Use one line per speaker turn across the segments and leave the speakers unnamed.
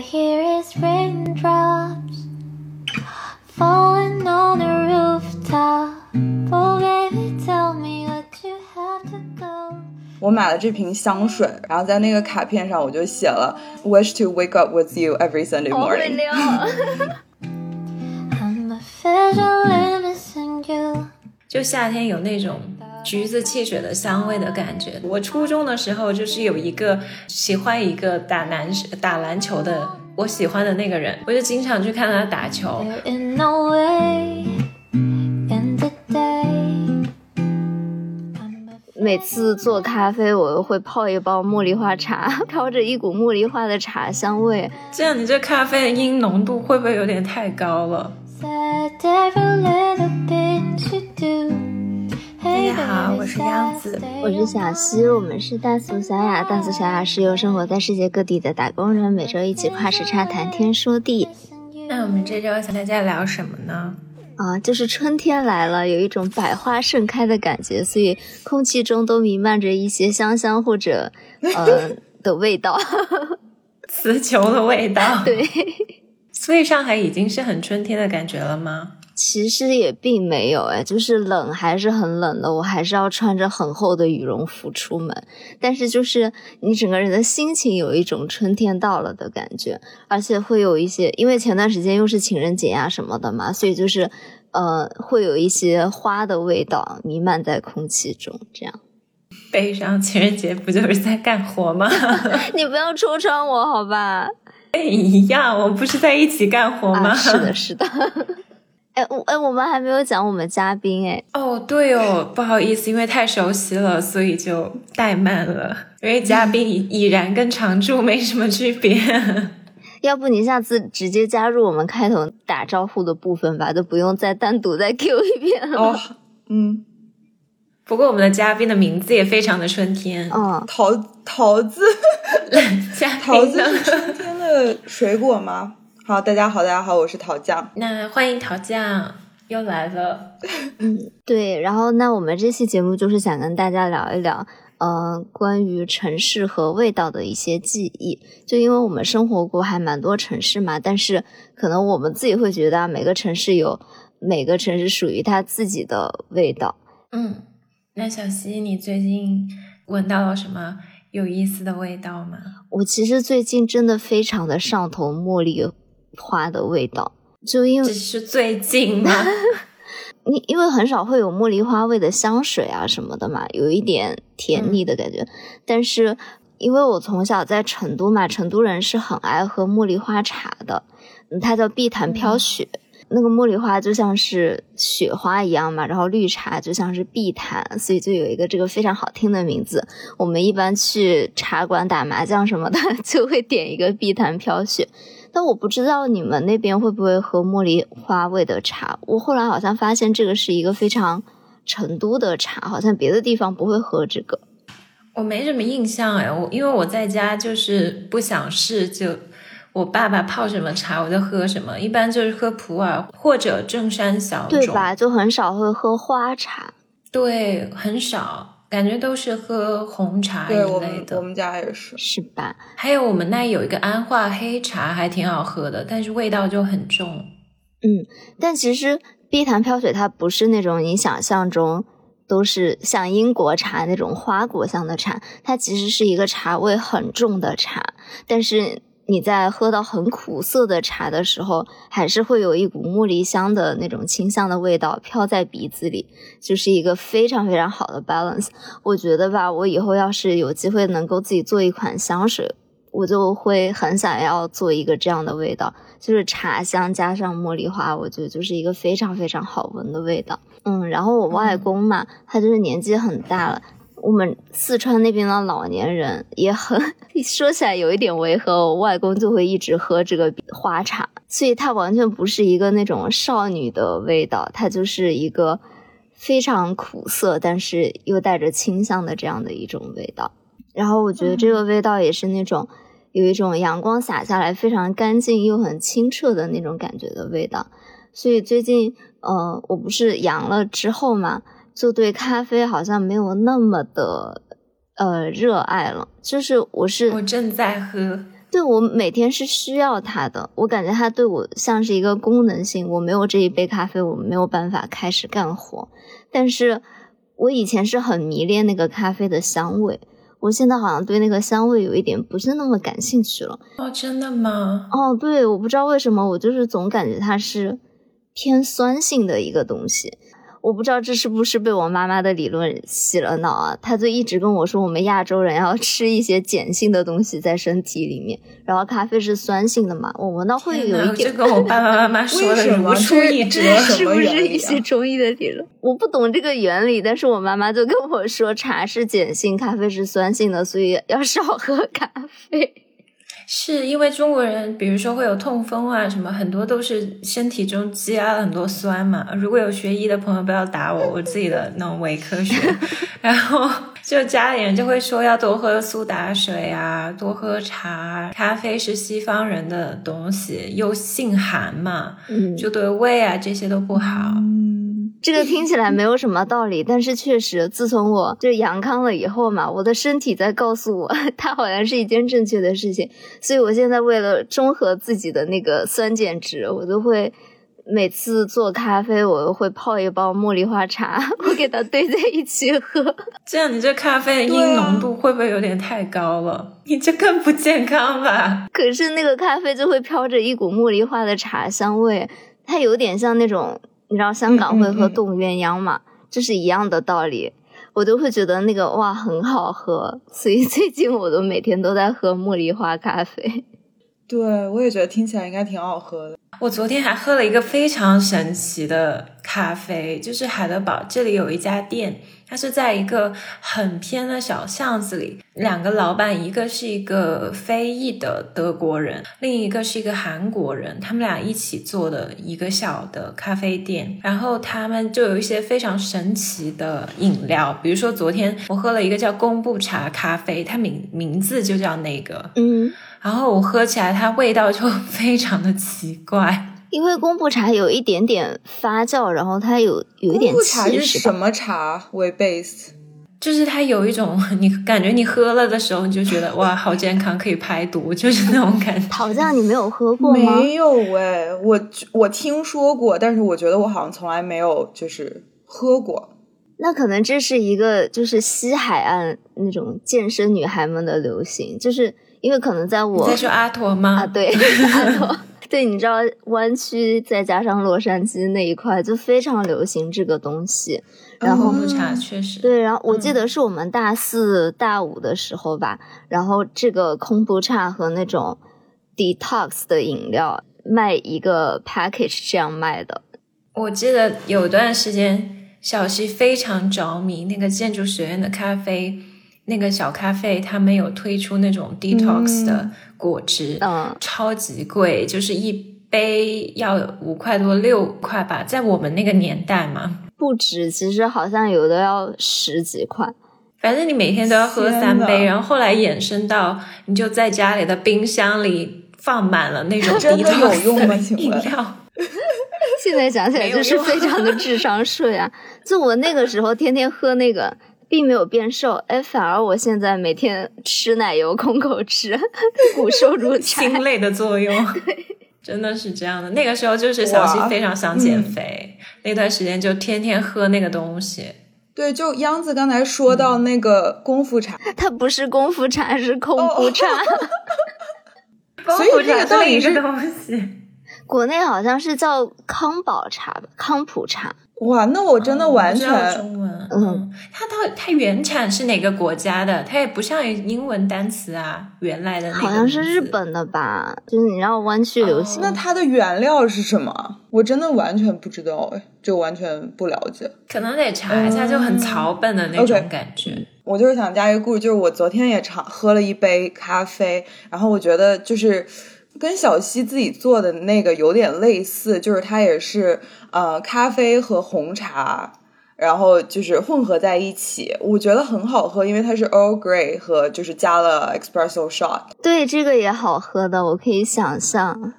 I hear is raindrops falling on the rooftop. Oh, baby, tell me what you have to go.
我买了这瓶香水，然后在那个卡片上我就写了 "Wish to wake up with you every Sunday
好会
morning"。
撩。
I'm officially missing you.
就夏天有那种 橘子汽水的香味的感觉。我初中的时候就是有一个喜欢一个打篮打篮球的我喜欢的那个人，我就经常去看他打球。
每次做咖啡，我又会泡一包茉莉花茶，飘着一股茉莉花的茶香味。
这样你这咖啡的阴浓度会不会有点太高了？大家好，我是杨子
我是小溪，我们是大俗小雅。大俗小雅是由生活在世界各地的打工人每周一起跨时差谈天说地。
那我们这周想大家聊什么呢？
啊，就是春天来了，有一种百花盛开的感觉，所以空气中都弥漫着一些香香或者呃的味道。
词穷的味道。
对，
所以上海已经是很春天的感觉了吗？
其实也并没有哎，就是冷还是很冷的，我还是要穿着很厚的羽绒服出门。但是就是你整个人的心情有一种春天到了的感觉，而且会有一些，因为前段时间又是情人节呀、什么的嘛，所以就是呃会有一些花的味道弥漫在空气中，这样。
悲伤情人节不就是在干活吗？
你不要戳穿我好吧？
一样，我们不是在一起干活吗？
啊，是的，是的。哎，我哎，我们还没有讲我们嘉宾哎，
哦，对哦，不好意思，因为太熟悉了，所以就怠慢了。因为嘉宾已已然跟常驻没什么区别。
要不你下次直接加入我们开头打招呼的部分吧，都不用再单独再 Q 一遍了。
哦，嗯，
不过我们的嘉宾的名字也非常的春天。
嗯，
桃 桃子，
嘉
桃子？是春天的水果吗？好，大家好，大家好，我是桃酱。
那欢迎陶酱又来了。
嗯对。然后那我们这期节目就是想跟大家聊一聊，呃，关于城市和味道的一些记忆。就因为我们生活过还蛮多城市嘛，但是可能我们自己会觉得啊，每个城市有每个城市属于它自己的味道。
嗯，那小溪，你最近闻到了什么有意思的味道吗？
我其实最近真的非常的上头茉莉花的味道，就因为
这是最近吗？
你因为很少会有茉莉花味的香水啊什么的嘛，有一点甜腻的感觉。但是因为我从小在成都嘛，成都人是很爱喝茉莉花茶的，嗯它叫碧潭飘雪。那个茉莉花就像是雪花一样嘛，然后绿茶就像是碧潭，所以就有一个这个非常好听的名字。我们一般去茶馆打麻将什么的，就会点一个碧潭飘雪。但我不知道你们那边会不会喝茉莉花味的茶。我后来好像发现这个是一个非常成都的茶，好像别的地方不会喝这个。
我没什么印象哎，我因为我在家就是不想试，就我爸爸泡什么茶我就喝什么，一般就是喝普洱或者正山小种，
对吧？就很少会喝花茶。
对，很少，感觉都是喝红茶一
对我
类的。
们我们家也是。
是吧？
还有我们那有一个安化黑茶，还挺好喝的，但是味道就很重。
嗯，但其实碧潭飘雪它不是那种你想象中都是像英国茶那种花果香的茶，它其实是一个茶味很重的茶，但是。你在喝到很苦涩的茶的时候，还是会有一股茉莉香的那种清香的味道飘在鼻子里，就是一个非常非常好的 balance。我觉得吧，我以后要是有机会能够自己做一款香水，我就会很想要做一个这样的味道，就是茶香加上茉莉花，我觉得就是一个非常非常好闻的味道。嗯，然后我外公嘛，他就是年纪很大了。我们四川那边的老年人也很 说起来有一点违和，我外公就会一直喝这个花茶，所以它完全不是一个那种少女的味道，它就是一个非常苦涩，但是又带着清香的这样的一种味道。然后我觉得这个味道也是那种有一种阳光洒下来非常干净又很清澈的那种感觉的味道。所以最近，呃，我不是阳了之后嘛。就对咖啡好像没有那么的呃热爱了，就是我是
我正在喝，
对我每天是需要它的，我感觉它对我像是一个功能性。我没有这一杯咖啡，我没有办法开始干活。但是我以前是很迷恋那个咖啡的香味，我现在好像对那个香味有一点不是那么感兴趣了。
哦，真的吗？
哦，对，我不知道为什么，我就是总感觉它是偏酸性的一个东西。我不知道这是不是被我妈妈的理论洗了脑啊？她就一直跟我说，我们亚洲人要吃一些碱性的东西在身体里面，然后咖啡是酸性的嘛，我闻到会有一点。
这跟我爸爸妈妈说的如出一辙，
是不是一些中医的理论？我不懂这个原理，但是我妈妈就跟我说，茶是碱性，咖啡是酸性的，所以要少喝咖啡。
是因为中国人，比如说会有痛风啊，什么很多都是身体中积压了很多酸嘛。如果有学医的朋友，不要打我，我自己的那种伪科学。然后就家里人就会说要多喝苏打水啊，多喝茶。咖啡是西方人的东西，又性寒嘛，就对胃啊这些都不好。
这个听起来没有什么道理，但是确实，自从我就阳康了以后嘛，我的身体在告诉我，它好像是一件正确的事情。所以我现在为了中和自己的那个酸碱值，我都会每次做咖啡，我会泡一包茉莉花茶，我给它兑在一起喝。
这样你这咖啡的阴浓度会不会有点太高了？你这更不健康吧？
可是那个咖啡就会飘着一股茉莉花的茶香味，它有点像那种。你知道香港会喝冻鸳鸯嘛？这是一样的道理，我都会觉得那个哇很好喝，所以 最近我都每天都在喝茉莉花咖啡。
对，我也觉得听起来应该挺好喝的。
我昨天还喝了一个非常神奇的咖啡，就是海德堡这里有一家店。它是在一个很偏的小巷子里，两个老板，一个是一个非裔的德国人，另一个是一个韩国人，他们俩一起做的一个小的咖啡店。然后他们就有一些非常神奇的饮料，比如说昨天我喝了一个叫公布茶咖啡，它名名字就叫那个，
嗯，
然后我喝起来它味道就非常的奇怪。
因为公布茶有一点点发酵，然后它有有一点
气势。什么茶为 base？
就是它有一种你感觉你喝了的时候，你就觉得哇，好健康，可以排毒，就是那种感觉。
桃酱你没有喝过吗？
没有哎，我我听说过，但是我觉得我好像从来没有就是喝过。
那可能这是一个就是西海岸那种健身女孩们的流行，就是因为可能在我
在说阿驼吗？
啊，对，阿驼。对，你知道湾区再加上洛杉矶那一块就非常流行这个东西，然后
茶确实
对，然后我记得是我们大四大五的时候吧，然后这个空不茶和那种 detox 的饮料卖一个 package 这样卖的。
我记得有段时间小溪非常着迷那个建筑学院的咖啡，那个小咖啡他们有推出那种 detox 的。果汁，
嗯，
超级贵，就是一杯要五块多六块吧，在我们那个年代嘛，
不止，其实好像有的要十几块。
反正你每天都要喝三杯，然后后来衍生到你就在家里的冰箱里放满了那种
真的有用吗？
饮料。
现在想起来就是非常的智商税啊！就我那个时候天天喝那个。并没有变瘦，哎，反而我现在每天吃奶油，空口吃，骨瘦如柴，
心累的作用，真的是这样的。那个时候就是小溪非常想减肥，那段时间就天天喝那个东西。
对，就央子刚才说到那个功夫茶，
它不是功夫茶，是空腹茶。
所以这个到底是
东西？
国内好像是叫康宝茶吧，康普茶。
哇，那我真的完全
中文，嗯，它到它原产是哪个国家的？它也不像英文单词啊，原来的那个
好像是日本的吧？就是你让弯曲流行。
那它的原料是什么？我真的完全不知道，哎，就完全不了解。
可能得查一下，就很草本的那种感觉。
我就是想加一个故事，就是我昨天也尝喝了一杯咖啡，然后我觉得就是。跟小溪自己做的那个有点类似，就是它也是呃咖啡和红茶，然后就是混合在一起，我觉得很好喝，因为它是 Earl Grey 和就是加了 Espresso shot。
对，这个也好喝的，我可以想象。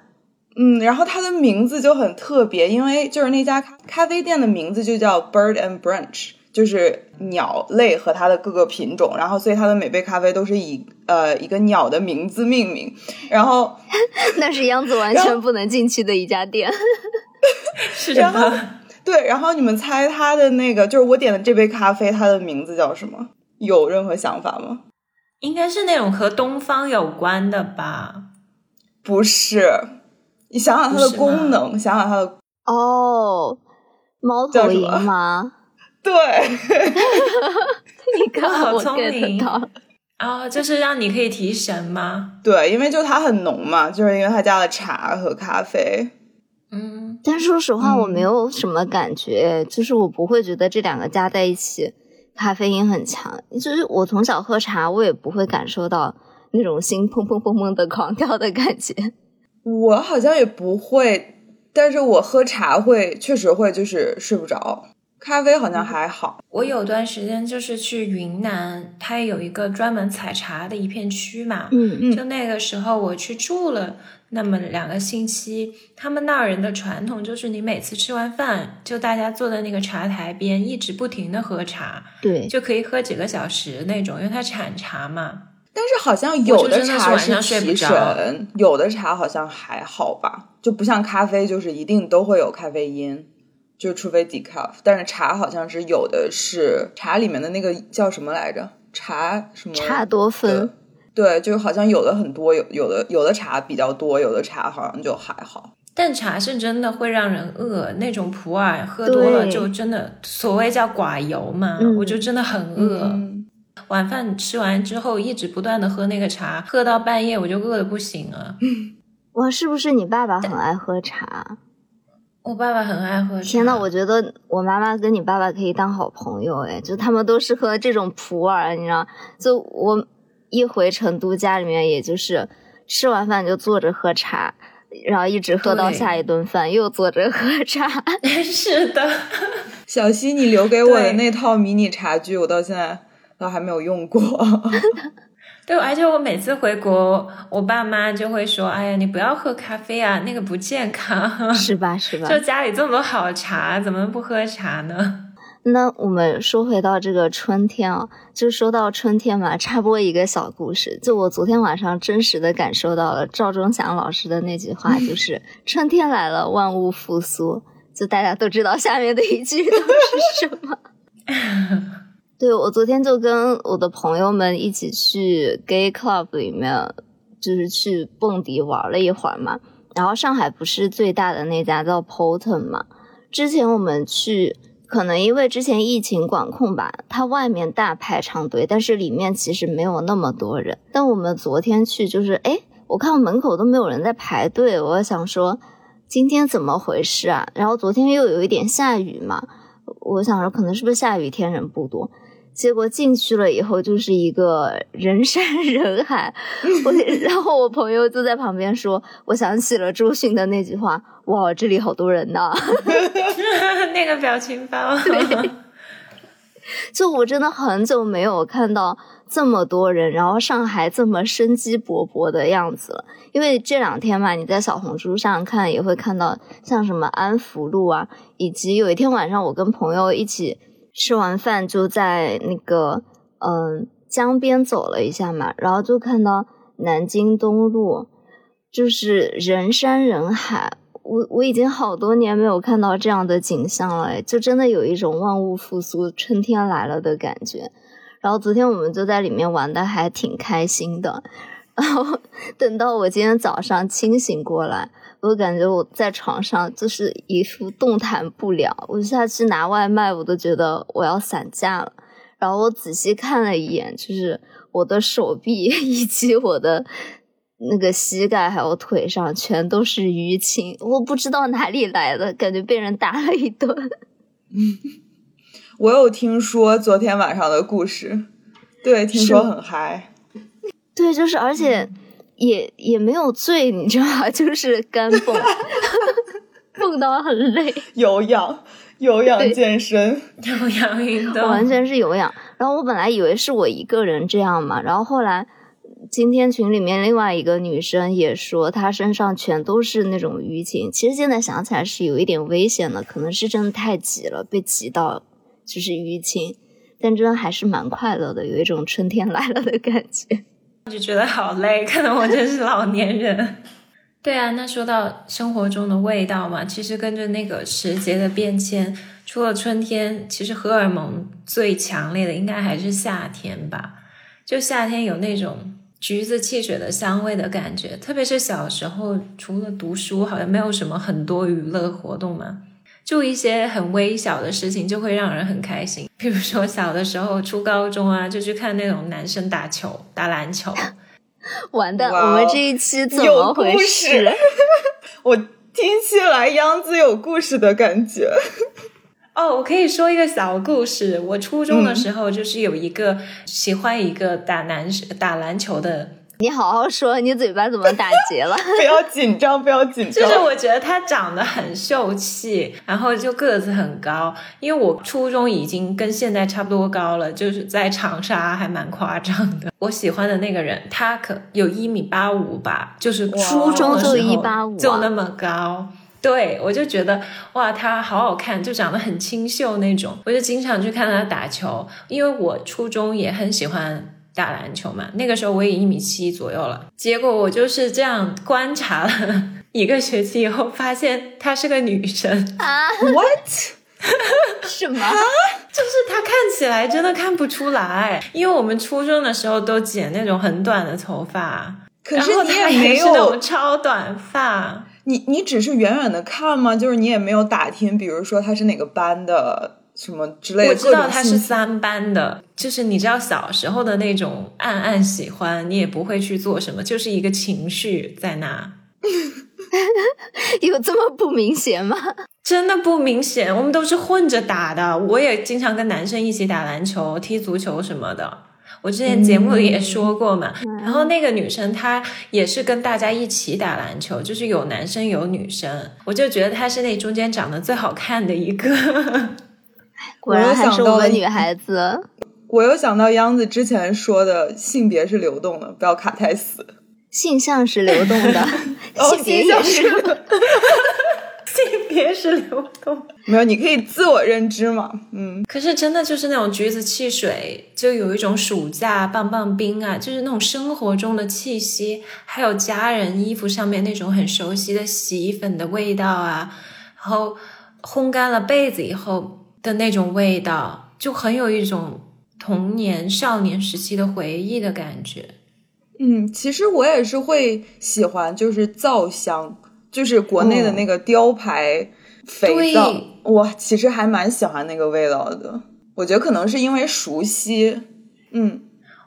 嗯，然后它的名字就很特别，因为就是那家咖咖啡店的名字就叫 Bird and Brunch，就是鸟类和它的各个品种，然后所以它的每杯咖啡都是以呃一个鸟的名字命名，然后
那是杨子完全不能进去的一家店。
是
然后
的，
对，然后你们猜它的那个就是我点的这杯咖啡，它的名字叫什么？有任何想法吗？
应该是那种和东方有关的吧？
不是，你想想它的功能，想想它的
哦，猫头鹰 吗？
对，
你看我
聪
get
明
到了。
哦，就是让你可以提神吗？
对，因为就它很浓嘛，就是因为它加了茶和咖啡。
嗯，
但说实话，
嗯
我没有什么感觉，就是我不会觉得这两个加在一起咖啡因很强。就是我从小喝茶，我也不会感受到那种心砰砰砰砰的狂跳的感觉。
我好像也不会，但是我喝茶会确实会就是睡不着，咖啡好像还好。
我有段时间就是去云南，它有一个专门采茶的一片区嘛，
嗯
嗯。
就那个时候我去住了那么两个星期，他们那儿人的传统就是你每次吃完饭，就大家坐在那个茶台边，一直不停的喝茶，
对，
就可以喝几个小时那种，因为它产茶嘛。
但是好像有
的
茶
晚上睡不
提
着
神，有的茶好像还好吧，就不像咖啡，就是一定都会有咖啡因，就除非 decaf。但是茶好像是有的是茶里面的那个叫什么来着？茶什么？
茶多酚。
对，就好像有的很多，有有的有的茶比较多，有的茶好像就还好。
但茶是真的会让人饿，那种普洱喝多了就真的所谓叫寡油嘛，
嗯
我就真的很饿。
嗯，
晚饭吃完之后，一直不断的喝那个茶，喝到半夜我就饿的不行了。
哇，是不是你爸爸很爱喝茶？
我爸爸很爱喝茶。
天呐，我觉得我妈妈跟你爸爸可以当好朋友哎，就他们都是喝这种普洱，你知道？就我一回成都，家里面也就是吃完饭就坐着喝茶，然后一直喝到下一顿饭，又坐着喝茶。
是的，
小溪，你留给我的那套迷你茶具，我到现在都还没有用过。
对，而且我每次回国，我爸妈就会说：“哎呀，你不要喝咖啡啊，那个不健康。
是吧？是吧？
就家里这么多好茶，怎么不喝茶呢？
那我们说回到这个春天啊，就说到春天嘛，插播一个小故事。就我昨天晚上真实的感受到了赵忠祥老师的那句话，就是“春天来了，万物复苏”。就大家都知道下面的一句都是什么。对，我昨天就跟我的朋友们一起去 gay club 里面，就是去蹦迪玩了一会儿嘛。然后上海不是最大的那家叫 Poten 嘛？之前我们去，可能因为之前疫情管控吧，它外面大排长队，但是里面其实没有那么多人。但我们昨天去，就是哎，我看门口都没有人在排队，我想说今天怎么回事啊？然后昨天又有一点下雨嘛，我想说可能是不是下雨天人不多。结果进去了以后，就是一个人山人海。我然后我朋友就在旁边说：“我想起了周迅的那句话，哇，这里好多人呐！”
那个表情包。
就我真的很久没有看到这么多人，然后上海这么生机勃勃的样子了。因为这两天嘛，你在小红书上看也会看到像什么安福路啊，以及有一天晚上我跟朋友一起吃完饭就在那个嗯江边走了一下嘛，然后就看到南京东路就是人山人海。我我已经好多年没有看到这样的景象了，就真的有一种万物复苏、春天来了的感觉。然后昨天我们就在里面玩的还挺开心的，然后等到我今天早上清醒过来，我感觉我在床上就是一副动弹不了，我下去拿外卖我都觉得我要散架了。然后我仔细看了一眼，就是我的手臂 以及我的。那个膝盖还有腿上全都是淤青，我不知道哪里来的，感觉被人打了一顿。
我有听说昨天晚上的故事，对，听说很嗨。
对，就是而且也也没有醉，你知道吧？就是干蹦，蹦到很累，
有氧，有氧健身，
有氧运动，
完全是有氧。然后我本来以为是我一个人这样嘛，然后后来。今天群里面另外一个女生也说，她身上全都是那种淤青。其实现在想起来是有一点危险的，可能是真的太急了，被挤到就是淤青，但真的还是蛮快乐的，有一种春天来了的感觉。
就觉得好累，可能我真是老年人。对啊，那说到生活中的味道嘛，其实跟着那个时节的变迁，除了春天，其实荷尔蒙最强烈的应该还是夏天吧。就夏天有那种橘子汽水的香味的感觉，特别是小时候，除了读书，好像没有什么很多娱乐活动嘛，就一些很微小的事情就会让人很开心。比如说小的时候，初高中啊，就去看那种男生打球、打篮球。
完蛋，
哇哦
我们这一期怎
有
么回
故
事
事？我听起来央子有故事的感觉。
哦，我可以说一个小故事。我初中的时候，就是有一个喜欢一个打男打篮球的，
你好好说，你嘴巴怎么打结了？
不要紧张，不要紧张。
就是我觉得他长得很秀气，然后就个子很高。因为我初中已经跟现在差不多高了，就是在长沙还蛮夸张的。我喜欢的那个人，他可有一米八五吧，就是初中的时候
就185啊
就那么高。对，我就觉得哇，他好好看，就长得很清秀那种。我就经常去看他打球，因为我初中也很喜欢打篮球嘛。那个时候我也一米七左右了，结果我就是这样观察了一个学期以后，发现她是个女生，
啊
？What？
什么？
就是她看起来真的看不出来，因为我们初中的时候都剪那种很短的头发，
可是
她
也没
是那
有
种超短发。
你你只是远远的看吗？就是你也没有打听，比如说她是哪个班的什么之类的
我知道他是。三班的，就是你知道小时候的那种暗暗喜欢，你也不会去做什么，就是一个情绪在那，
有这么不明显吗？
真的不明显。我们都是混着打的，我也经常跟男生一起打篮球、踢足球什么的。我之前节目里也说过嘛，然后那个女生她也是跟大家一起打篮球，就是有男生有女生，我就觉得她是那中间长得最好看的一个。
果然还是我
我又想到了一
们女孩子。
我又想到央子之前说的性别是流动的，不要卡太死。
性向是流动的，
哦
性别是。
性别是流动。
没有，你可以自我认知嘛。嗯，
可是真的就是那种橘子汽水，就有一种暑假棒棒冰啊，就是那种生活中的气息，还有家人衣服上面那种很熟悉的洗衣粉的味道啊，然后烘干了被子以后的那种味道，就很有一种童年少年时期的回忆的感觉。
嗯，其实我也是会喜欢，就是皂香，就是国内的那个雕牌肥皂，
对
我其实还蛮喜欢那个味道的。我觉得可能是因为熟悉，嗯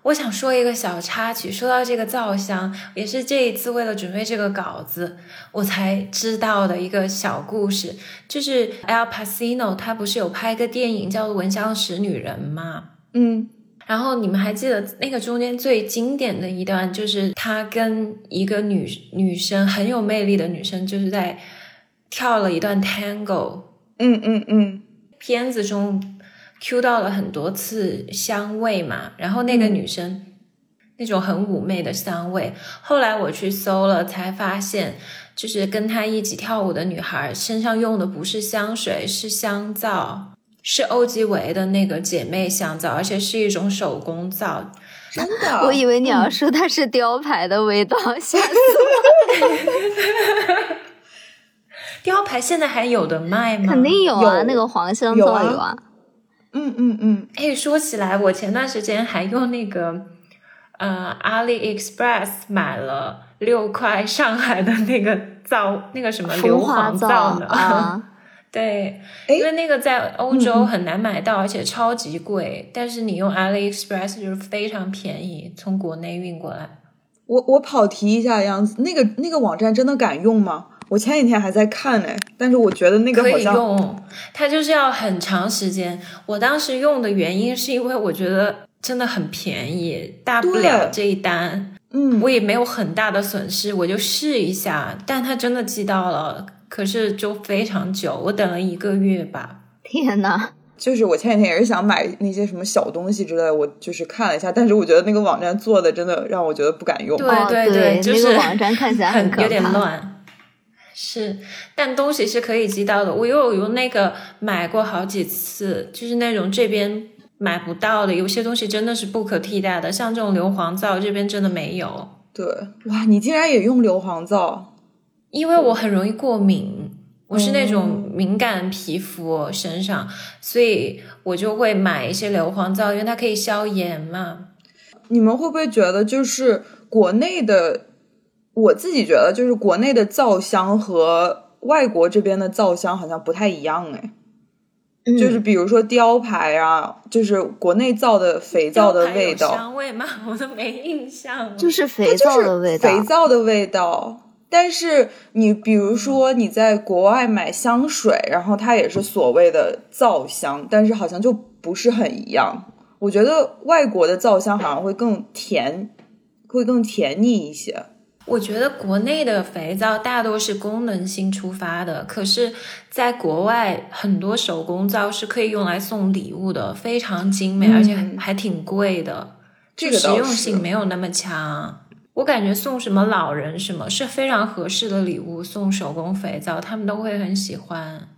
我想说一个小插曲，说到这个皂香，也是这一次为了准备这个稿子，我才知道的一个小故事，就是 Al Pacino 他不是有拍个电影叫做《闻香识女人》吗？
嗯。
然后你们还记得那个中间最经典的一段，就是他跟一个女女生很有魅力的女生，就是在跳了一段 tango，
嗯嗯嗯，
片子中 Q 到了很多次香味嘛，然后那个女生、那种很妩媚的香味，后来我去搜了，才发现就是跟她一起跳舞的女孩身上用的不是香水，是香皂，是欧吉维的那个姐妹香皂，而且是一种手工皂。
真的，
我以为你要说它是雕牌的味道，吓死 我！
雕牌现在还有的卖吗？
肯定有啊，
有
那个黄香
有啊
皂有啊。
嗯嗯嗯，
哎，说起来，我前段时间还用那个呃 AliExpress 买了六块上海的那个皂，那个什么硫磺
皂
呢？
啊，
对，
哎
因为那个在欧
嗯
洲很难买到，而且超级贵。但是你用 AliExpress 就是非常便宜，从国内运过来。
我我跑题一下，样子，那个那个网站真的敢用吗？我前几天还在看呢，但是我觉得那个
可以
好
用，它就是要很长时间。我当时用的原因是因为我觉得真的很便宜，大不了这一单。
嗯
我也没有很大的损失，我就试一下。但它真的寄到了，可是就非常久，我等了一个月吧。
天呐，
就是我前几天也是想买那些什么小东西之类的，我就是看了一下，但是我觉得那个网站做的真的让我觉得不敢用。
对
哦
对
对
就是
那个网站看起来很
有点乱。是，但东西是可以寄到的。我又有用那个买过好几次，就是那种这边买不到的，有些东西真的是不可替代的，像这种硫磺皂这边真的没有。
对，哇，你竟然也用硫磺皂？
因为我很容易过敏，我是那种敏感皮肤身上，所以我就会买一些硫磺皂，因为它可以消炎嘛。
你们会不会觉得，就是国内的？我自己觉得，就是国内的皂香和外国这边的皂香好像不太一样哎。就是比如说雕牌啊，就是国内造的肥皂的味道，
香味吗？我都没印象。
就是肥皂的味
道，肥皂的味道。但是你比如说你在国外买香水，然后它也是所谓的皂香，但是好像就不是很一样。我觉得外国的皂香好像会更甜，会更甜腻一些。
我觉得国内的肥皂大多是功能性出发的，可是在国外很多手工皂是可以用来送礼物的，非常精美，而且还挺贵的。
这个
实用性没有那么强。我感觉送什么老人什么是非常合适的礼物，送手工肥皂他们都会很喜欢。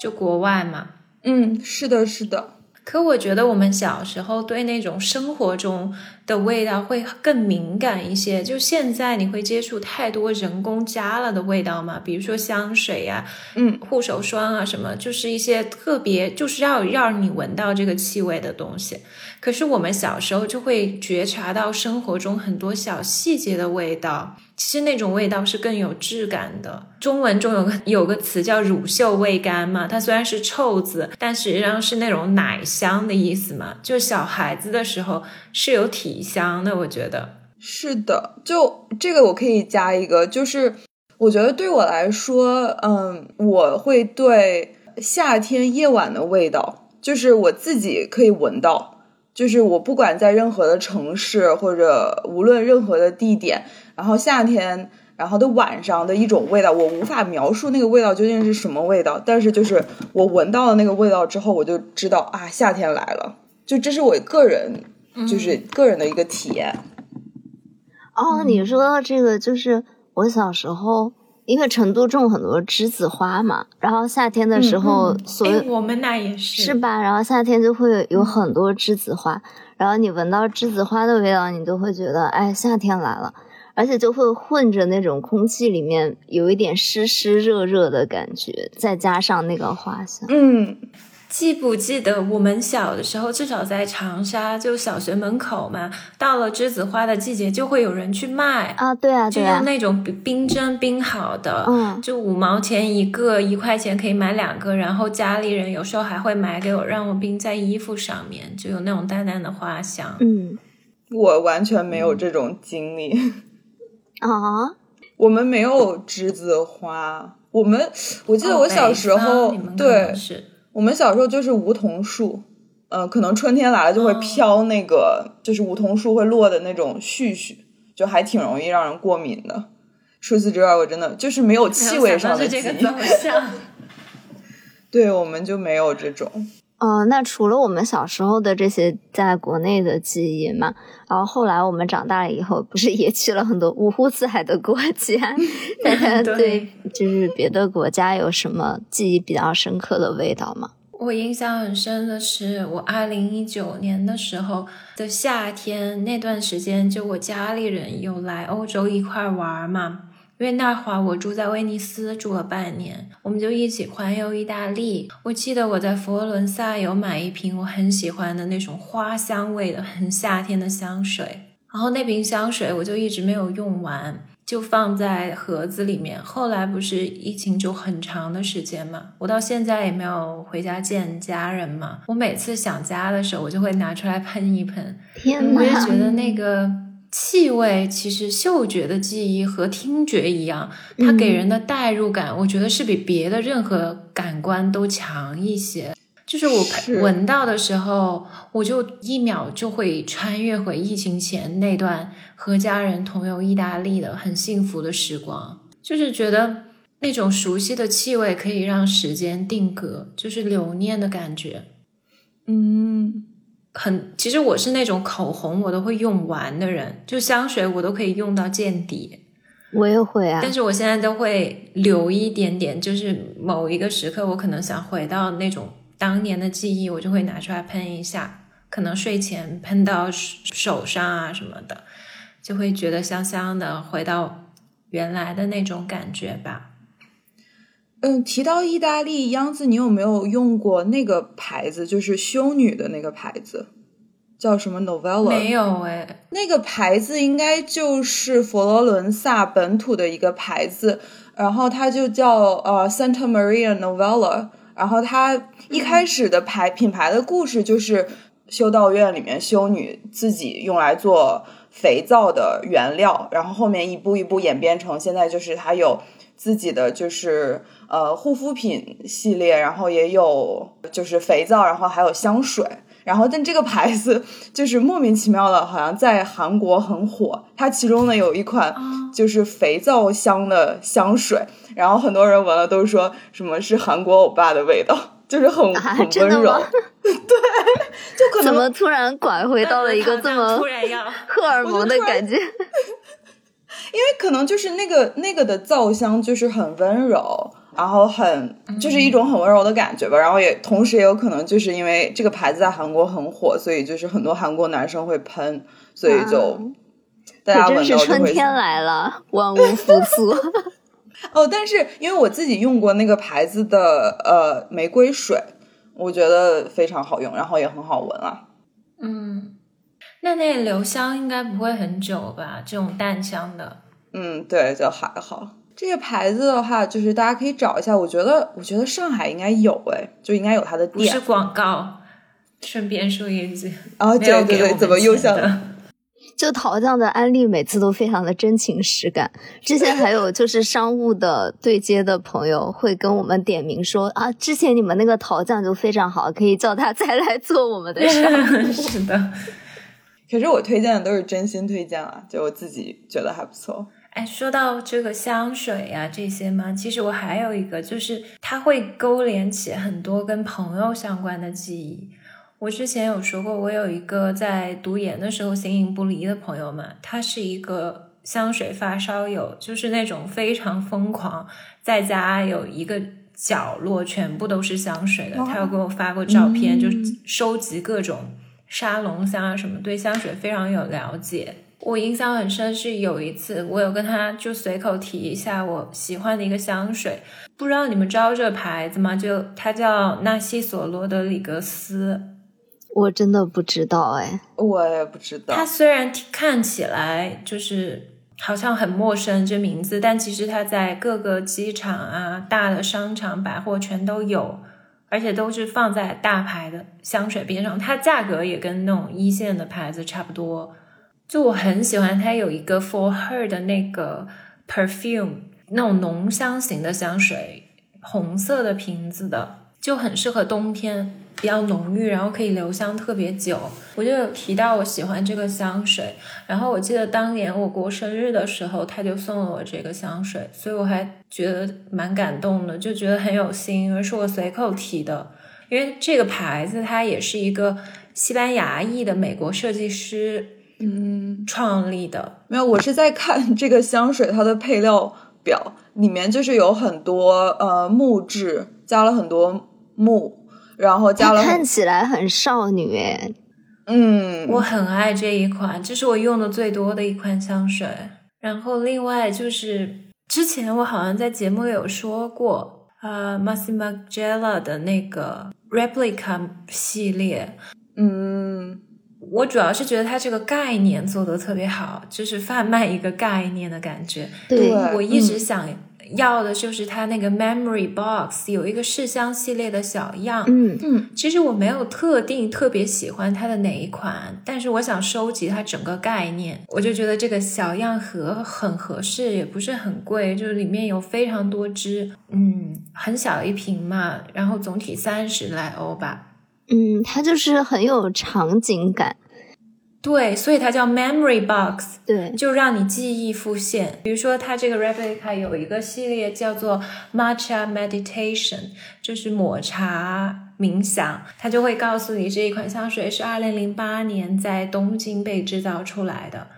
就国外嘛，
嗯，是的，是的。
可我觉得我们小时候对那种生活中的味道会更敏感一些。就现在你会接触太多人工加了的味道嘛？比如说香水呀，
嗯，
护手霜啊什么，就是一些特别就是要让你闻到这个气味的东西。可是我们小时候就会觉察到生活中很多小细节的味道，其实那种味道是更有质感的。中文中有个有个词叫乳臭未干嘛，它虽然是臭字，但实际上是那种奶香的意思嘛。就小孩子的时候是有体香的，我觉得
是的。就这个我可以加一个，就是我觉得对我来说，嗯，我会对夏天夜晚的味道，就是我自己可以闻到。就是我不管在任何的城市或者无论任何的地点，然后夏天，然后的晚上的一种味道，我无法描述那个味道究竟是什么味道，但是就是我闻到了那个味道之后，我就知道啊，夏天来了。就这是我个人，就是个人的一个体验。
哦，你说到这个，就是我小时候。因为成都种很多栀子花嘛，然后夏天的时候，所以
我们那也是
是吧？然后夏天就会有很多栀子花，然后你闻到栀子花的味道，你就会觉得哎，夏天来了，而且就会混着那种空气里面有一点湿湿热热的感觉，再加上那个花香，
嗯。
记不记得我们小的时候，至少在长沙，就小学门口嘛，到了栀子花的季节，就会有人去卖
啊，对啊，
就用那种冰针冰好的，
嗯，
就五毛钱一个，一块钱可以买两个，然后家里人有时候还会买给我，让我冰在衣服上面，就有那种淡淡的花香。
嗯，
我完全没有这种经历
啊，
我们没有栀子花，我们我记得我小时候对
是。
我们小时候就是梧桐树，嗯，可能春天来了就会飘那个，就是梧桐树会落的那种絮絮，就还挺容易让人过敏的。除此之外，我真的就是没有气味上的
记忆。
对，我们就没有这种。
哦，那除了我们小时候的这些在国内的记忆嘛，然后后来我们长大了以后，不是也去了很多五湖四海的国家？对，就是别的国家有什么记忆比较深刻的味道吗？
我印象很深的是，我二零一九年的时候的夏天那段时间，就我家里人有来欧洲一块玩嘛。因为那会儿我住在威尼斯住了半年，我们就一起环游意大利。我记得我在佛罗伦萨有买一瓶我很喜欢的那种花香味的很夏天的香水，然后那瓶香水我就一直没有用完，就放在盒子里面。后来不是疫情就很长的时间嘛，我到现在也没有回家见家人嘛。我每次想家的时候，我就会拿出来喷一喷。
天
哪！我也觉得那个。气味其实嗅觉的记忆和听觉一样，它给人的代入感，我觉得是比别的任何感官都强一些。就是我闻到的时候，我就一秒就会穿越回疫情前那段和家人同游意大利的很幸福的时光。就是觉得那种熟悉的气味可以让时间定格，就是留念的感觉。
嗯。
很，其实我是那种口红我都会用完的人，就香水我都可以用到见底。
我也会啊，
但是我现在都会留一点点，就是某一个时刻，我可能想回到那种当年的记忆，我就会拿出来喷一下，可能睡前喷到手上啊什么的，就会觉得香香的，回到原来的那种感觉吧。
嗯，提到意大利央子，你有没有用过那个牌子？就是修女的那个牌子，叫什么 Novella？
没有哎，
那个牌子应该就是佛罗伦萨本土的一个牌子，然后它就叫呃 Santa Maria Novella。然后它一开始的牌品牌的故事就是修道院里面修女自己用来做肥皂的原料，然后后面一步一步演变成现在就是它有自己的就是呃护肤品系列，然后也有就是肥皂，然后还有香水。然后，但这个牌子就是莫名其妙的，好像在韩国很火。它其中呢有一款就是肥皂香的香水，然后很多人闻了都说什么是韩国欧巴的味道，就是很很温柔。对，就可能
怎么突然拐回到了一个这么
突然要
荷尔蒙的感觉？
因为可能就是那个那个的皂香就是很温柔。然后很就是一种很温柔的感觉吧，然后也同时也有可能就是因为这个牌子在韩国很火，所以就是很多韩国男生会喷，所以就大家闻到
春天来了，万物复苏。
哦，但是因为我自己用过那个牌子的呃玫瑰水，我觉得非常好用，然后也很好闻啊。
嗯，那那留香应该不会很久吧？这种淡香的。
嗯，对，就还好。这个牌子的话，就是大家可以找一下。我觉得，我觉得上海应该有哎，就应该有它的店。
不是广告，顺便说一句。
啊，对对对，怎么又像？
就陶匠的安利每次都非常的真情实感。之前还有就是商务的对接的朋友会跟我们点名说啊，之前你们那个陶匠就非常好，可以叫他再来做我们的商
是的。
可是我推荐的都是真心推荐啊，就我自己觉得还不错。
哎，说到这个香水呀这些嘛，其实我还有一个，就是它会勾连起很多跟朋友相关的记忆。我之前有说过，我有一个在读研的时候形影不离的朋友嘛，他是一个香水发烧友，就是那种非常疯狂，在家有一个角落全部都是香水的。他有给我发过照片，就收集各种沙龙香啊什么，对香水非常有了解。我印象很深，是有一次我有跟他就随口提一下我喜欢的一个香水，不知道你们知道这个牌子吗？就它叫纳西索罗德里格斯。
我真的不知道哎，
我也不知道。
它虽然看起来就是好像很陌生这名字，但其实它在各个机场啊、大的商场、百货全都有，而且都是放在大牌的香水边上。它价格也跟那种一线的牌子差不多。就我很喜欢它有一个 For Her 的那个 perfume，那种浓香型的香水，红色的瓶子的，就很适合冬天，比较浓郁，然后可以留香特别久。我就有提到我喜欢这个香水，然后我记得当年我过生日的时候，他就送了我这个香水，所以我还觉得蛮感动的，就觉得很有心，因为是我随口提的，因为这个牌子它也是一个西班牙裔的美国设计师。
嗯，
创立的
没有，我是在看这个香水它的配料表，里面就是有很多呃木质，加了很多木，然后加了
看起来很少女哎，
嗯，
我很爱这一款，这是我用的最多的一款香水。然后另外就是之前我好像在节目里有说过，呃，Massimo Gela 的那个 Replica 系列，
嗯。
我主要是觉得它这个概念做的特别好，就是贩卖一个概念的感觉。
对
我一直想要的就是它那个 memory box 有一个试香系列的小样。
嗯
嗯，
其实我没有特定特别喜欢它的哪一款，但是我想收集它整个概念，我就觉得这个小样盒很合适，也不是很贵，就是里面有非常多支，嗯，很小一瓶嘛，然后总体三十来欧吧。
嗯，它就是很有场景感，
对，所以它叫 memory box，
对，
就让你记忆复现。比如说，它这个 replica 有一个系列叫做 matcha meditation，就是抹茶冥想，它就会告诉你这一款香水是二零零八年在东京被制造出来的。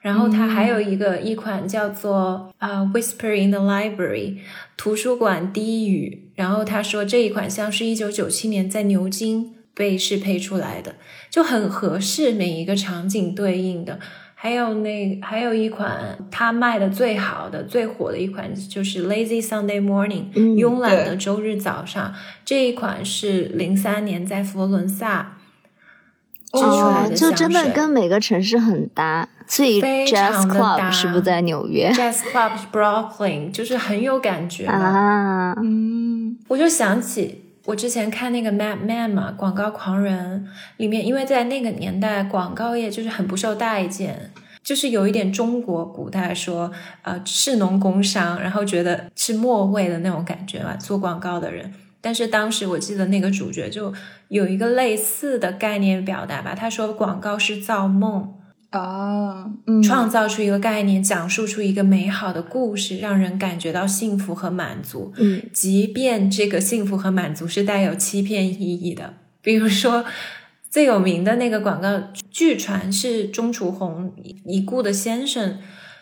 然后它还有一个一款叫做啊、Whisper in the Library 图书馆低语，然后他说这一款香是一九九七年在牛津被适配出来的，就很合适每一个场景对应的。还有那还有一款它卖的最好的、最火的一款就是 Lazy Sunday Morning，、
嗯
慵懒的周日早上。这一款是零三年在佛罗伦萨制出来
哦，
的
就真的跟每个城市很搭，所以
非
Jazz Club 是不是在纽约
Jazz Club Brooklyn，就是很有感觉。
啊？
嗯，
我就想起我之前看那个 Mad Man 嘛，《广告狂人》里面，因为在那个年代，广告业就是很不受待见，就是有一点中国古代说，呃，士农工商，然后觉得是末位的那种感觉嘛，做广告的人。但是当时我记得那个主角就有一个类似的概念表达吧，他说广告是造梦，
啊，嗯，
创造出一个概念，讲述出一个美好的故事，让人感觉到幸福和满足。
嗯，
即便这个幸福和满足是带有欺骗意义的，比如说最有名的那个广告，据传是钟楚红已故的先生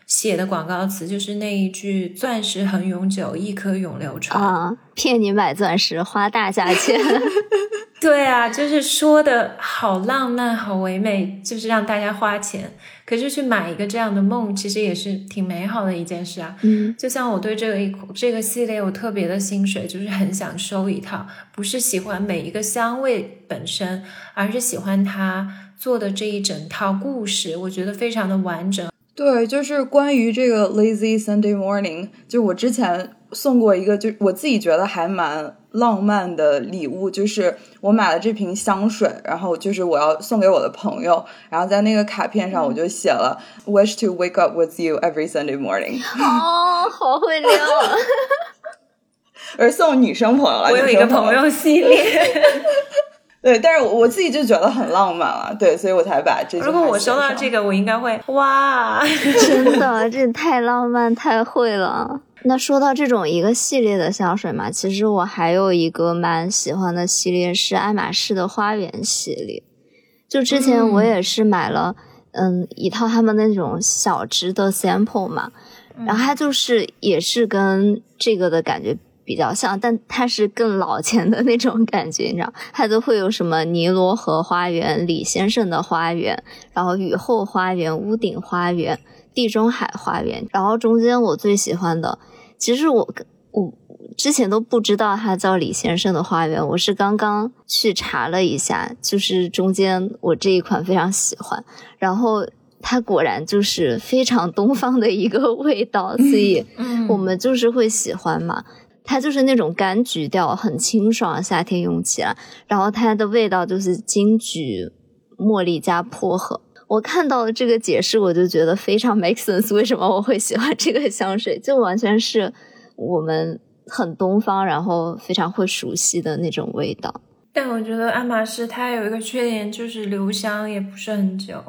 写的广告词，就是那一句“钻石恒永久，一颗永流传”。
啊，骗你买钻石，花大价钱。
对啊，就是说的好浪漫、好唯美，就是让大家花钱。可是去买一个这样的梦，其实也是挺美好的一件事啊。
嗯，
就像我对这个一这个系列我特别的心水，就是很想收一套，不是喜欢每一个香味本身，而是喜欢它做的这一整套故事，我觉得非常的完整。
对，就是关于这个 Lazy Sunday Morning，就我之前送过一个，就我自己觉得还蛮浪漫的礼物，就是我买了这瓶香水，然后就是我要送给我的朋友，然后在那个卡片上我就写了 Wish to wake up with you every Sunday morning，
哦，好会撩。
而送女生朋友了。
我有一个朋友系列，
对，但是我我自己就觉得很浪漫了，对，所以我才把这
如果我收到这个，我应该会哇。
真的，这太浪漫，太会了。那说到这种一个系列的香水嘛，其实我还有一个蛮喜欢的系列是爱马仕的花园系列。就之前我也是买了，嗯一套他们那种小支的 sample 嘛，然后它就是也是跟这个的感觉比较像，但它是更老钱的那种感觉，你知道，它都会有什么尼罗河花园、李先生的花园，然后雨后花园、屋顶花园、地中海花园，然后中间我最喜欢的，其实我我之前都不知道它叫李先生的花园，我是刚刚去查了一下，就是中间我这一款非常喜欢，然后它果然就是非常东方的一个味道，所以
嗯
我们就是会喜欢嘛。它就是那种柑橘调，很清爽，夏天用起来。然后它的味道就是金桔、茉莉加薄荷。我看到了这个解释，我就觉得非常 make sense。为什么我会喜欢这个香水？就完全是我们很东方，然后非常会熟悉的那种味道。
但我觉得爱马仕它有一个缺点，就是留香也不是很久，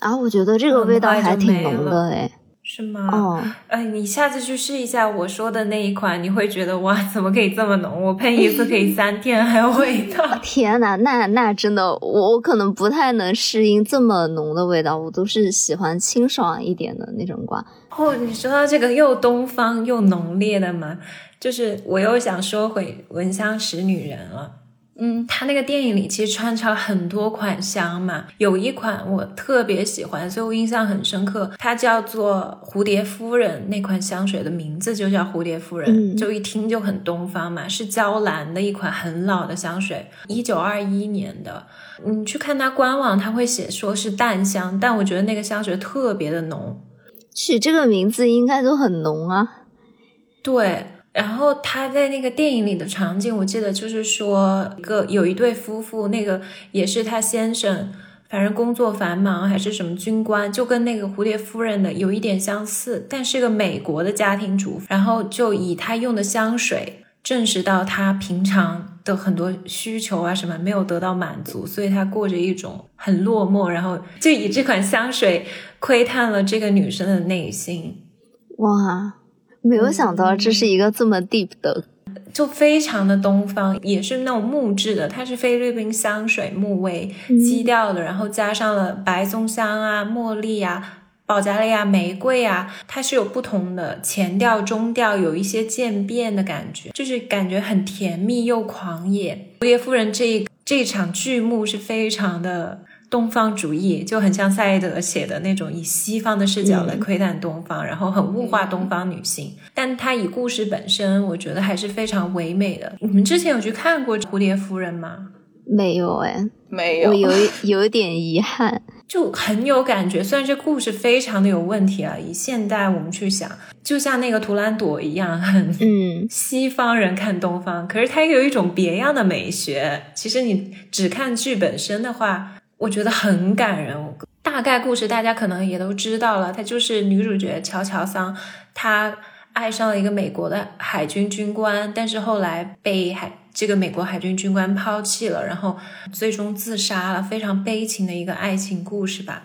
啊，我觉得这个味道还挺浓的诶。
是吗？
哦，
呃，你下次去试一下我说的那一款，你会觉得哇，怎么可以这么浓？我喷一次可以 三天还有味道。
天呐，那那真的，我我可能不太能适应这么浓的味道，我都是喜欢清爽一点的那种瓜。
哦，你说到这个又东方又浓烈的嘛，就是我又想说回《闻香识女人》了。
嗯，
他那个电影里其实穿插了很多款香嘛，有一款我特别喜欢，所以我印象很深刻。它叫做蝴蝶夫人，那款香水的名字就叫蝴蝶夫人，
嗯
就一听就很东方嘛，是娇兰的一款很老的香水，一九二一年的。你去看它官网，它会写说是淡香，但我觉得那个香水特别的浓。
取这个名字应该都很浓啊。
对，然后他在那个电影里的场景，我记得就是说，一个有一对夫妇，那个也是他先生，反正工作繁忙还是什么军官，就跟那个蝴蝶夫人的有一点相似，但是个美国的家庭主妇，然后就以他用的香水证实到他平常的很多需求啊什么没有得到满足，所以他过着一种很落寞，然后就以这款香水窥探了这个女生的内心。
哇，没有想到这是一个这么 deep 的，
就非常的东方，也是那种木质的，它是菲律宾香水木味
嗯
基调的，然后加上了白松香啊、茉莉啊、保加利亚玫瑰啊，它是有不同的前调、中调，有一些渐变的感觉，就是感觉很甜蜜又狂野。蝴蝶夫人这一这一场剧目是非常的东方主义，就很像赛义德写的那种以西方的视角来窥探东方，然后很物化东方女性。但她以故事本身，我觉得还是非常唯美的。你们之前有去看过《蝴蝶夫人》吗？
没有哎，
没有，
我有有一点遗憾。
就很有感觉，虽然这故事非常的有问题啊，以现代我们去想，就像那个图兰朵一样，很
嗯，
西方人看东方，可是它有一种别样的美学。其实你只看剧本身的话，我觉得很感人。大概故事大家可能也都知道了，她就是女主角乔乔桑，她爱上了一个美国的海军军官，但是后来被海。这个美国海军军官抛弃了，然后最终自杀了，非常悲情的一个爱情故事吧。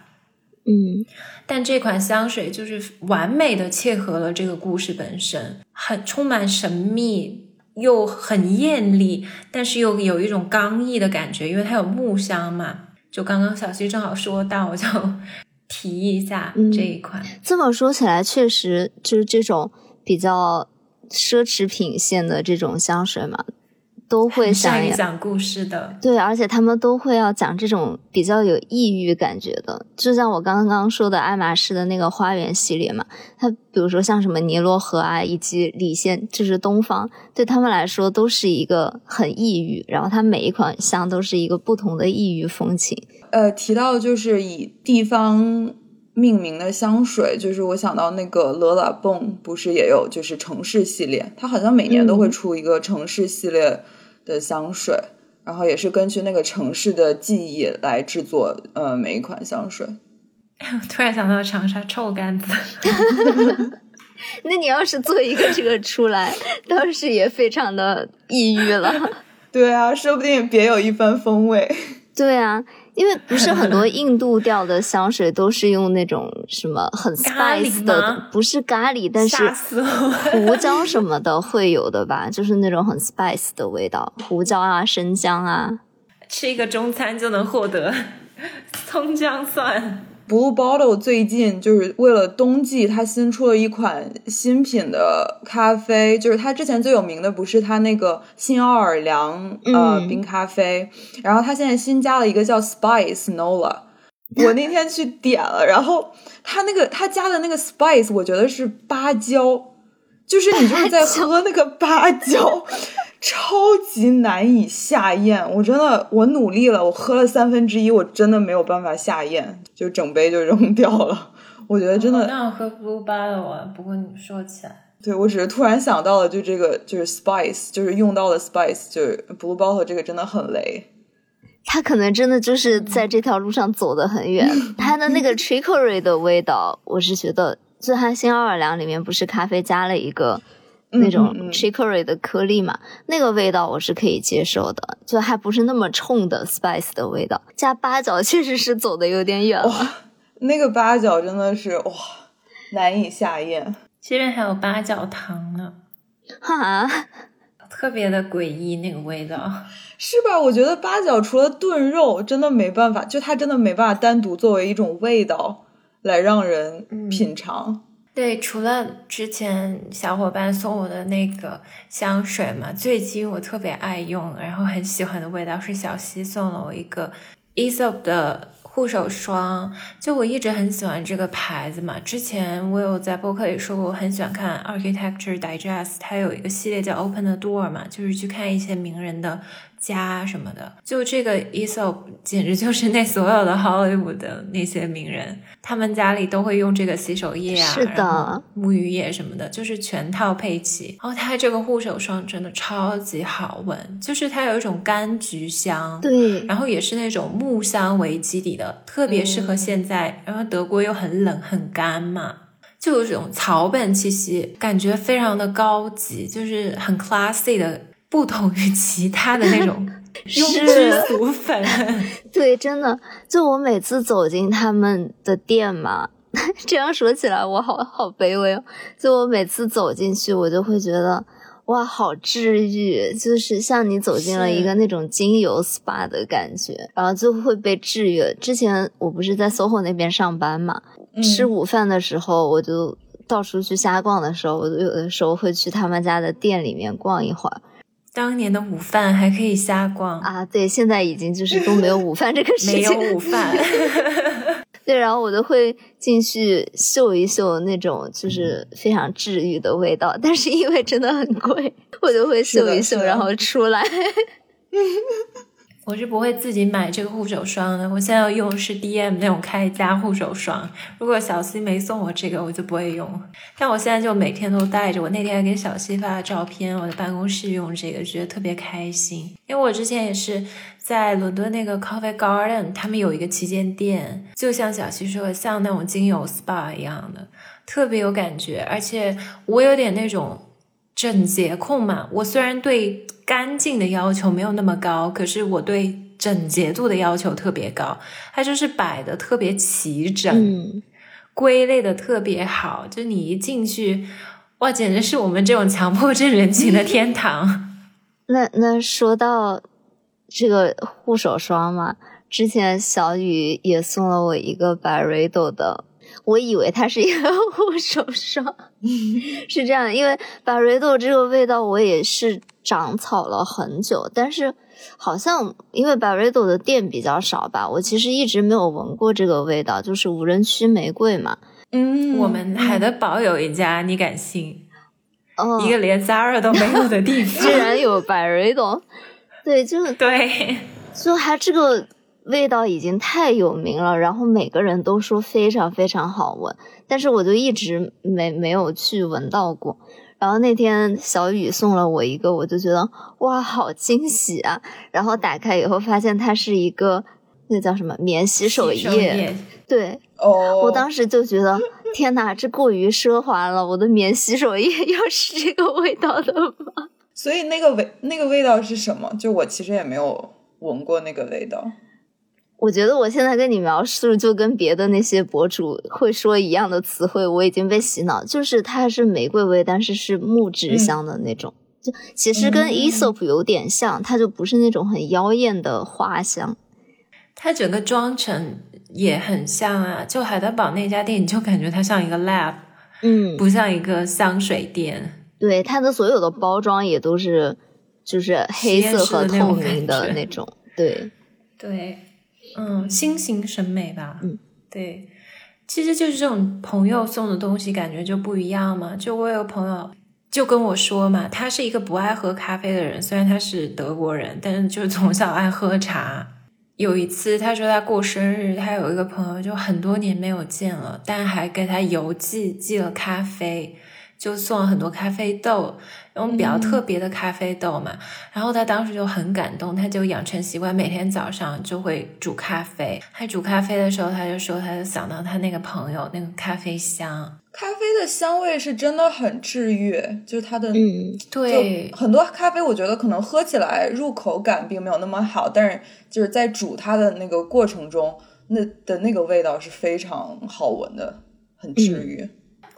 嗯，
但这款香水就是完美的切合了这个故事本身，很充满神秘又很艳丽，但是又有一种刚毅的感觉，因为它有木香嘛。就刚刚小溪正好说到，我就 提一下这一款。
这么说起来，确实就是这种比较奢侈品线的这种香水嘛。都 会
想讲故事的，
对，而且他们都会要讲这种比较有异域感觉的，就像我刚刚说的爱马仕的那个花园系列嘛，它比如说像什么尼罗河啊，以及里仙，就是东方，对他们来说都是一个很异域，然后它每一款香都是一个不同的异域风情。
呃，提到就是以地方命名的香水，就是我想到那个勒拉蹦，不是也有就是城市系列，它好像每年都会出一个城市系列。的香水，然后也是根据那个城市的记忆来制作，呃，每一款香水。
突然想到长沙臭干子，
那你要是做一个这个出来，倒是也非常的抑郁了。
对啊，说不定别有一番风味。
对啊。因为不是很多 印度调的香水都是用那种什么很 spice 的，不是咖喱，但是胡椒什么的会有的吧？就是那种很 spice 的味道，胡椒啊、生姜啊。
吃一个中餐就能获得葱姜蒜。
Blue Bottle 最近就是为了冬季，它新出了一款新品的咖啡，就是它之前最有名的不是它那个新奥尔良呃冰咖啡，然后它现在新加了一个叫 Spice Nola，我那天去点了，然后它那个它加的那个 Spice，我觉得是芭蕉，就是你就是在喝那个芭蕉。超级难以下咽，我真的我努力了，我喝了三分之一，我真的没有办法下咽，就整杯就扔掉了。我觉得真的。
那我喝 Blue Bottle，不过你说起来，
对我只是突然想到了，就这个就是 Spice，就是用到的 Spice，就是 Blue Bottle 这个真的很雷。
他可能真的就是在这条路上走得很远。他的那个 trickery 的味道，我是觉得，就他新奥尔良里面不是咖啡加了一个。那种 chicory 的颗粒嘛，那个味道我是可以接受的，就还不是那么冲的 spice 的味道。加八角确实是走的有点远了，
那个八角真的是哇，难以下咽。
这边还有八角糖呢，
哈，
特别的诡异那个味道，
是吧？我觉得八角除了炖肉，真的没办法，就它真的没办法单独作为一种味道来让人品尝。
对，除了之前小伙伴送我的那个香水嘛，最近我特别爱用，然后很喜欢的味道是小西送了我一个 Aesop 的护手霜，就我一直很喜欢这个牌子嘛。之前我有在播客里说过，我很喜欢看 Architecture Digest，它有一个系列叫 Open the Door 嘛，就是去看一些名人的。家什么的，就这个 Esop 简直就是那所有的 Hollywood 的那些名人，他们家里都会用这个洗手液啊，
是的，
沐浴液什么的，就是全套配齐。然后它这个护手霜真的超级好闻，就是它有一种柑橘香，
对，
然后也是那种木香为基底的，特别适合现在，然后德国又很冷很干嘛，就有种草本气息，感觉非常的高级，就是很 classy 的。不同于其他的那种 庸脂俗粉，
对，真的，就我每次走进他们的店嘛，这样说起来我好好卑微哦。就我每次走进去，我就会觉得，哇，好治愈，就是像你走进了一个那种精油 SPA 的感觉，然后就会被治愈。之前我不是在 SOHO 那边上班嘛，
嗯
吃午饭的时候我就到处去瞎逛的时候，我就有的时候会去他们家的店里面逛一会儿
当年的午饭还可以瞎逛，
啊。对，现在已经就是都没有午饭这个事情没，
有午饭。
对，然后我都会进去嗅一嗅那种就是非常治愈的味道，但是因为真的很贵，我就会嗅一嗅，然后出来。
我是不会自己买这个护手霜的，我现在要用的是 DM 那种开家护手霜。如果小西没送我这个，我就不会用。但我现在就每天都带着。我那天还给小西发了照片，我的办公室用这个，觉得特别开心。因为我之前也是在伦敦那个 Coffee Garden，他们有一个旗舰店，就像小西说的，像那种精油 SPA 一样的，特别有感觉。而且我有点那种整洁控嘛，我虽然对干净的要求没有那么高，可是我对整洁度的要求特别高。它就是摆的特别齐整，
嗯，
归类的特别好，就你一进去，哇，简直是我们这种强迫症人群的天堂。
那那说到这个护手霜嘛，之前小雨也送了我一个 Byredo 的，我以为它是一个护手霜，是这样，因为 Byredo 这个味道我也是长草了很久，但是好像因为 Byredo 的店比较少吧，我其实一直没有闻过这个味道，就是无人区玫瑰嘛，
嗯，
我们海德堡有一家，你敢信？
哦，
一个连 Zara 都没有的地方
居。然有 Byredo，对，就
对，
就它这个味道已经太有名了，然后每个人都说非常非常好闻，但是我就一直没没有去闻到过。然后那天小雨送了我一个，我就觉得哇，好惊喜啊！然后打开以后发现它是一个那叫什么免洗手
洗
液，对
哦，
我当时就觉得天哪，这过于奢华了，我的免洗手液要是这个味道的吗？
所以那个味那个味道是什么？就我其实也没有闻过那个味道。
我觉得我现在跟你描述，就跟别的那些博主会说一样的词汇，我已经被洗脑。就是它是玫瑰味，但是是木质香的那种，就其实跟
嗯
Aesop 有点像，它就不是那种很妖艳的花香。
它整个装成也很像啊，就海德堡那家店，你就感觉它像一个 lab，
嗯，
不像一个香水店。
对，它的所有的包装也都是就是黑色和透明的那种。对，
对，嗯，新型审美吧。
嗯，
对，其实就是这种朋友送的东西，感觉就不一样嘛。就我有个朋友就跟我说嘛，他是一个不爱喝咖啡的人，虽然他是德国人，但是就是从小爱喝茶。有一次，他说他过生日，他有一个朋友就很多年没有见了，但还给他邮寄寄了咖啡，就送了很多咖啡豆，那种比较特别的咖啡豆嘛。然后他当时就很感动，他就养成习惯，每天早上就会煮咖啡。他煮咖啡的时候，他就说，他就想到他那个朋友那个咖啡香。
咖啡的香味是真的很治愈，就是它的
嗯，
对，
很多咖啡，我觉得可能喝起来入口感并没有那么好，但是就是在煮它的那个过程中，那的那个味道是非常好闻的，很治愈。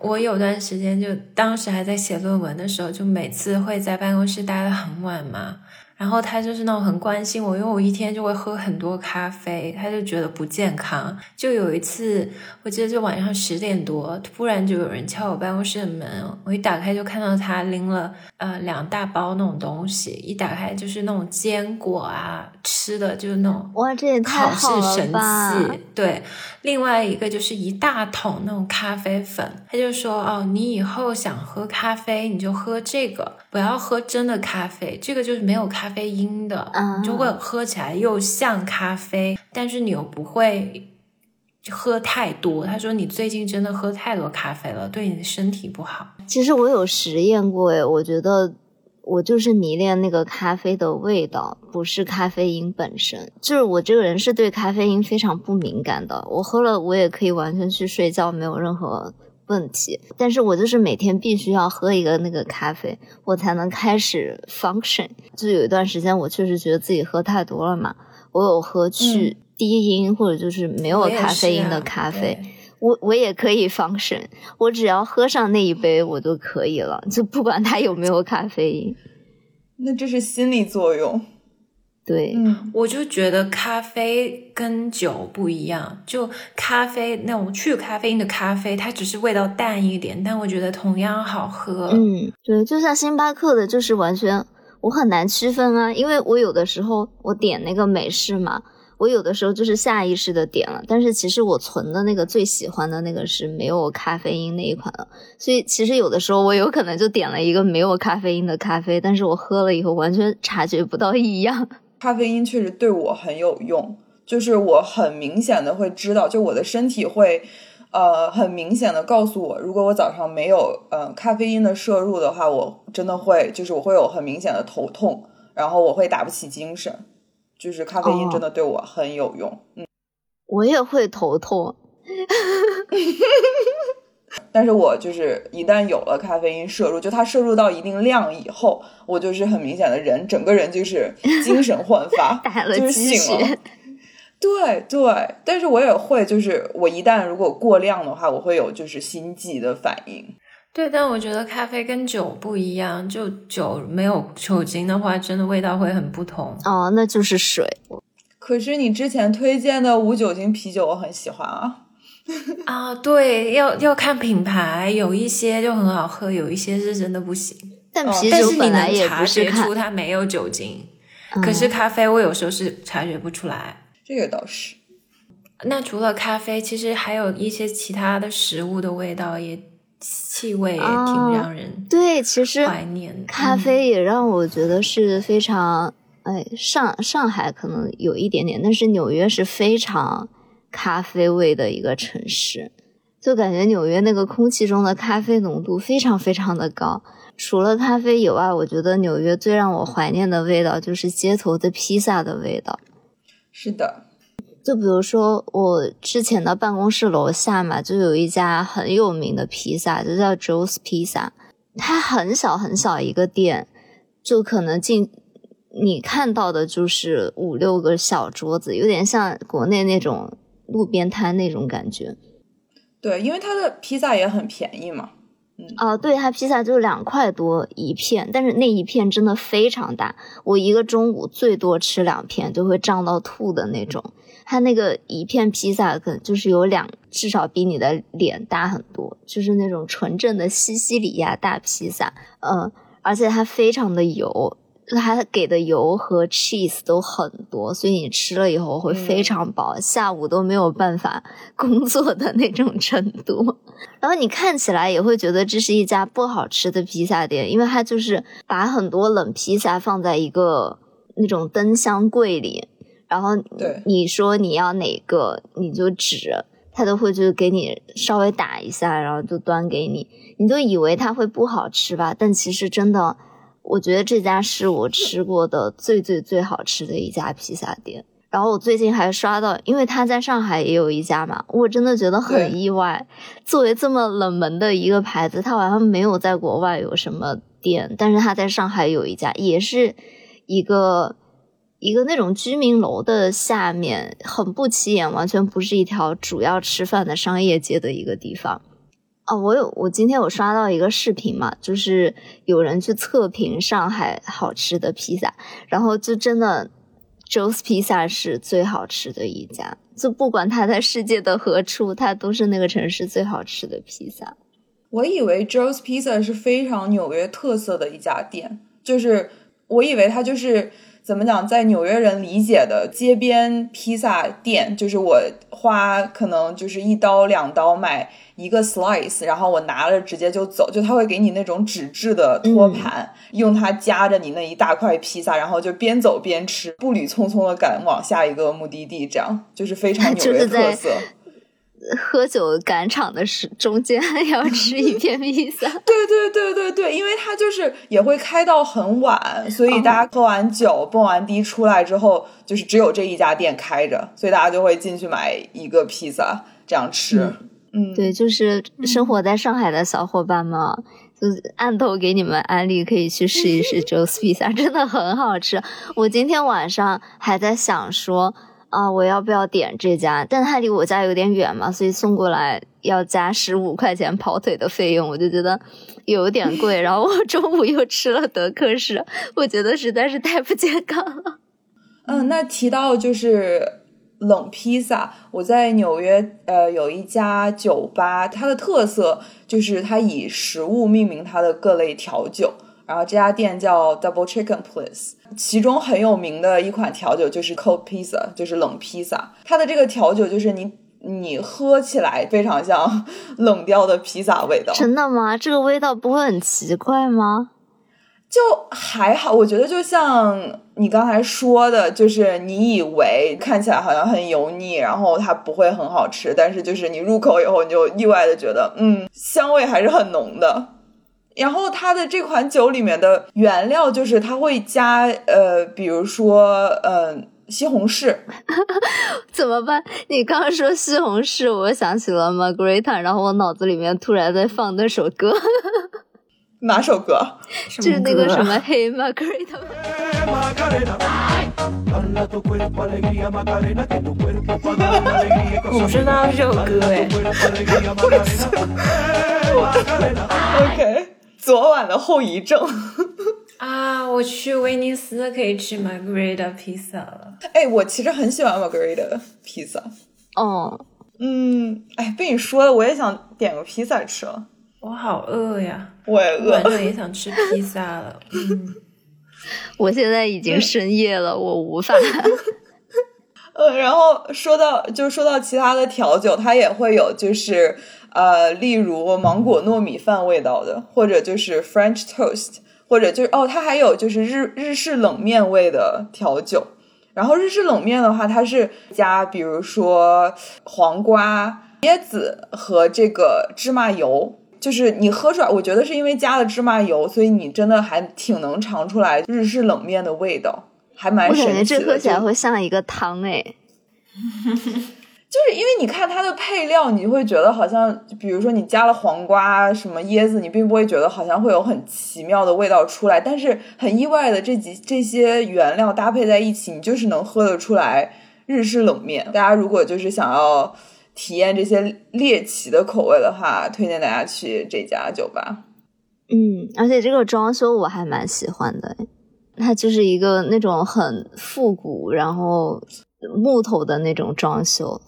我有段时间就当时还在写论文的时候，就每次会在办公室待得很晚嘛。然后他就是那种很关心我，因为我一天就会喝很多咖啡，他就觉得不健康。就有一次，我记得就晚上十点多，突然就有人敲我办公室的门，我一打开就看到他拎了呃两大包那种东西，一打开就是那种坚果啊，吃的就是那种
哇，这也太
考试
好了
神
吧！
器，对。另外一个就是一大桶那种咖啡粉，他就说哦，你以后想喝咖啡你就喝这个，不要喝真的咖啡，这个就是没有咖啡因的，
啊
你就会喝起来又像咖啡，但是你又不会。喝太多，他说你最近真的喝太多咖啡了，对你的身体不好。
其实我有实验过，诶，我觉得我就是迷恋那个咖啡的味道，不是咖啡因本身。就是我这个人是对咖啡因非常不敏感的，我喝了我也可以完全去睡觉，没有任何问题。但是我就是每天必须要喝一个那个咖啡，我才能开始 function。就有一段时间，我确实觉得自己喝太多了嘛，我有喝去低因、或者就是没有咖啡因的咖啡。
对
我我也可以放生，我只要喝上那一杯我就可以了，就不管它有没有咖啡因。
那这是心理作用。
对，
嗯，
我就觉得咖啡跟酒不一样，就咖啡那种去咖啡因的咖啡，它只是味道淡一点，但我觉得同样好喝。
嗯，对，就像星巴克的，就是完全我很难区分啊，因为我有的时候我点那个美式嘛，我有的时候就是下意识的点了，但是其实我存的那个最喜欢的那个是没有咖啡因那一款的，所以其实有的时候我有可能就点了一个没有咖啡因的咖啡，但是我喝了以后完全察觉不到异样。
咖啡因确实对我很有用，就是我很明显的会知道，就我的身体会，呃，很明显的告诉我，如果我早上没有呃咖啡因的摄入的话，我真的会，就是我会有很明显的头痛，然后我会打不起精神，就是咖啡因真的对我很有用，嗯，
我也会头痛，
但是我就是一旦有了咖啡因摄入，就它摄入到一定量以后，我就是很明显的人，整个人就是精神焕发
了
就是醒了。。对对，但是我也会，就是我一旦如果过量的话，我会有就是心悸的反应。
对，但我觉得咖啡跟酒不一样，就酒没有酒精的话，真的味道会很不同。
哦，那就是水。
可是你之前推荐的无酒精啤酒，我很喜欢啊。
啊，对，要要看品牌，有一些就很好喝，有一些是真的不行。
但
哦
但是你
啤酒本来
能
也不是
察觉出，它没有酒精，
嗯
可是咖啡我有时候是察觉不出来。
这个倒是，
那除了咖啡，其实还有一些其他的食物的味道也气味也挺
哦
让人
对，其实
怀念的。
咖
嗯
啡也让我觉得是非常，哎，上上海可能有一点点，但是纽约是非常咖啡味的一个城市，就感觉纽约那个空气中的咖啡浓度非常非常的高。除了咖啡以外，我觉得纽约最让我怀念的味道就是街头的披萨的味道。
是的，
就比如说我之前的办公室楼下嘛，就有一家很有名的披萨，就叫 Joe's Pizza。它很小很小一个店，就可能进你看到的就是五六个小桌子，有点像国内那种路边摊那种感觉。
对，因为它的披萨也很便宜嘛。
嗯哦，对，它披萨就两块多一片，但是那一片真的非常大，我一个中午最多吃两片就会胀到吐的那种。它那个一片披萨可能就是有两，至少比你的脸大很多，就是那种纯正的西西里亚大披萨。嗯，而且它非常的油，它给的油和 cheese 都很多，所以你吃了以后会非常饱，下午都没有办法工作的那种程度。然后你看起来也会觉得这是一家不好吃的披萨店，因为它就是把很多冷披萨放在一个那种灯箱柜里，然后
对
你说你要哪个，你就指，他都会就给你稍微打一下，然后就端给你，你就以为它会不好吃吧？但其实真的，我觉得这家是我吃过的最最最好吃的一家披萨店。然后我最近还刷到，因为他在上海也有一家嘛，我真的觉得很意外。作为这么冷门的一个牌子，他好像没有在国外有什么店，但是他在上海有一家，也是一个一个那种居民楼的下面，很不起眼，完全不是一条主要吃饭的商业街的一个地方。哦，我有，我今天有刷到一个视频嘛，就是有人去测评上海好吃的披萨，然后就真的 Joe's Pizza 是最好吃的一家，就不管它在世界的何处，它都是那个城市最好吃的披萨。
我以为 Joe's Pizza 是非常纽约特色的一家店，就是我以为它就是怎么讲，在纽约人理解的街边披萨店，就是我花可能就是一刀两刀买一个 slice，然后我拿了直接就走，就他会给你那种纸质的托盘，用它夹着你那一大块披萨，然后就边走边吃，步履匆匆的赶往下一个目的地，这样就是非常 纽约
就是在
特色。
喝酒赶场的时中间 要吃一片披萨，
对对对对对，因为它就是也会开到很晚，所以大家喝完酒、蹦完迪出来之后，就是只有这一家店开着，所以大家就会进去买一个披萨这样吃。嗯，
对，就是生活在上海的小伙伴们啊，就是暗头给你们安利，可以去试一试 Joe's Pizza，真的很好吃。我今天晚上还在想说，啊，我要不要点这家？但它离我家有点远嘛，所以送过来要加十五块钱跑腿的费用，我就觉得有点贵。然后我中午又吃了德克士，我觉得实在是太不健康了。
嗯，那提到就是冷披萨，我在纽约呃有一家酒吧，它的特色就是它以食物命名它的各类调酒。然后这家店叫 Double Chicken Place，其中很有名的一款调酒就是 Cold Pizza，就是冷披萨。它的这个调酒就是你你喝起来非常像 冷掉的披萨味道。
真的吗？这个味道不会很奇怪吗？
就还好，我觉得就像你刚才说的，就是你以为看起来好像很油腻，然后它不会很好吃，但是就是你入口以后，你就意外的觉得，嗯，香味还是很浓的。然后它的这款酒里面的原料就是它会加呃，比如说嗯西红柿，
怎么办？你刚刚说西红柿，我想起了 Margarita，然后我脑子里面突然在放那首歌，
哪首歌？
就是那个什么黑 Margarita。
我不知道这首歌
哎。OK。昨晚的后遗症
啊！我去威尼斯可以吃 Margarita 披萨了。
哎，我其实很喜欢 Margarita 披萨。
哦，
嗯，哎，被你说了，我也想点个披萨吃了。
我好饿呀！
我也饿，
晚上也想吃披萨了。嗯，
我现在已经深夜了，我无法。
呃，然后说到，就说到其他的调酒，它也会有，就是。呃，例如芒果糯米饭味道的，或者就是 French toast，或者就是哦，它还有就是日日式冷面味的调酒。然后日式冷面的话，它是加比如说黄瓜、椰子和这个芝麻油。就是你喝出来，我觉得是因为加了芝麻油，所以你真的还挺能尝出来日式冷面的味道，还蛮神奇的。
我感觉这喝起来会像一个汤哎。
就是因为你看它的配料，你会觉得好像，比如说你加了黄瓜、什么椰子，你并不会觉得好像会有很奇妙的味道出来。但是很意外的，这几这些原料搭配在一起，你就是能喝得出来日式冷面。大家如果就是想要体验这些猎奇的口味的话，推荐大家去这家酒吧。
嗯，而且这个装修我还蛮喜欢的，它就是一个那种很复古，然后木头的那种装修。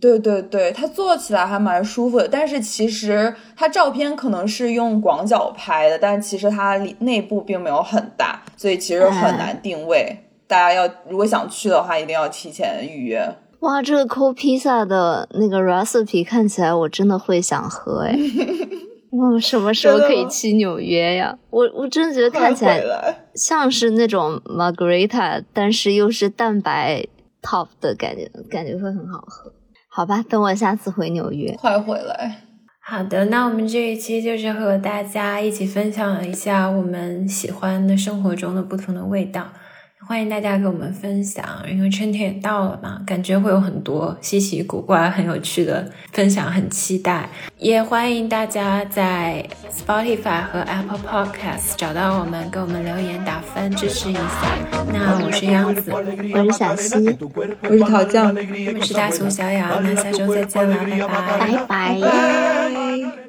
对对对，它做起来还蛮舒服的，但是其实它照片可能是用广角拍的，但其实它里内部并没有很大，所以其实很难定位。大家要如果想去的话，一定要提前预约。
哇，这个抠披萨的那个 recipe 看起来我真的会想喝哎。嗯，什么时候可以去纽约呀？我我真的觉得看起来像是那种 margarita，但是又是蛋白 top 的感觉，感觉会很好喝。好吧，等我下次回纽约，
快回来。
好的，那我们这一期就是和大家一起分享一下我们喜欢的生活中的不同的味道。欢迎大家给我们分享，因为春天也到了嘛，感觉会有很多稀奇古怪、很有趣的分享，很期待。也欢迎大家在 Spotify 和 Apple Podcasts 找到我们，给我们留言打分支持一下。那我是杨子，
我是小溪，
我是桃酱，
我们是大熊小雅。那下周再见了，拜
拜，拜拜。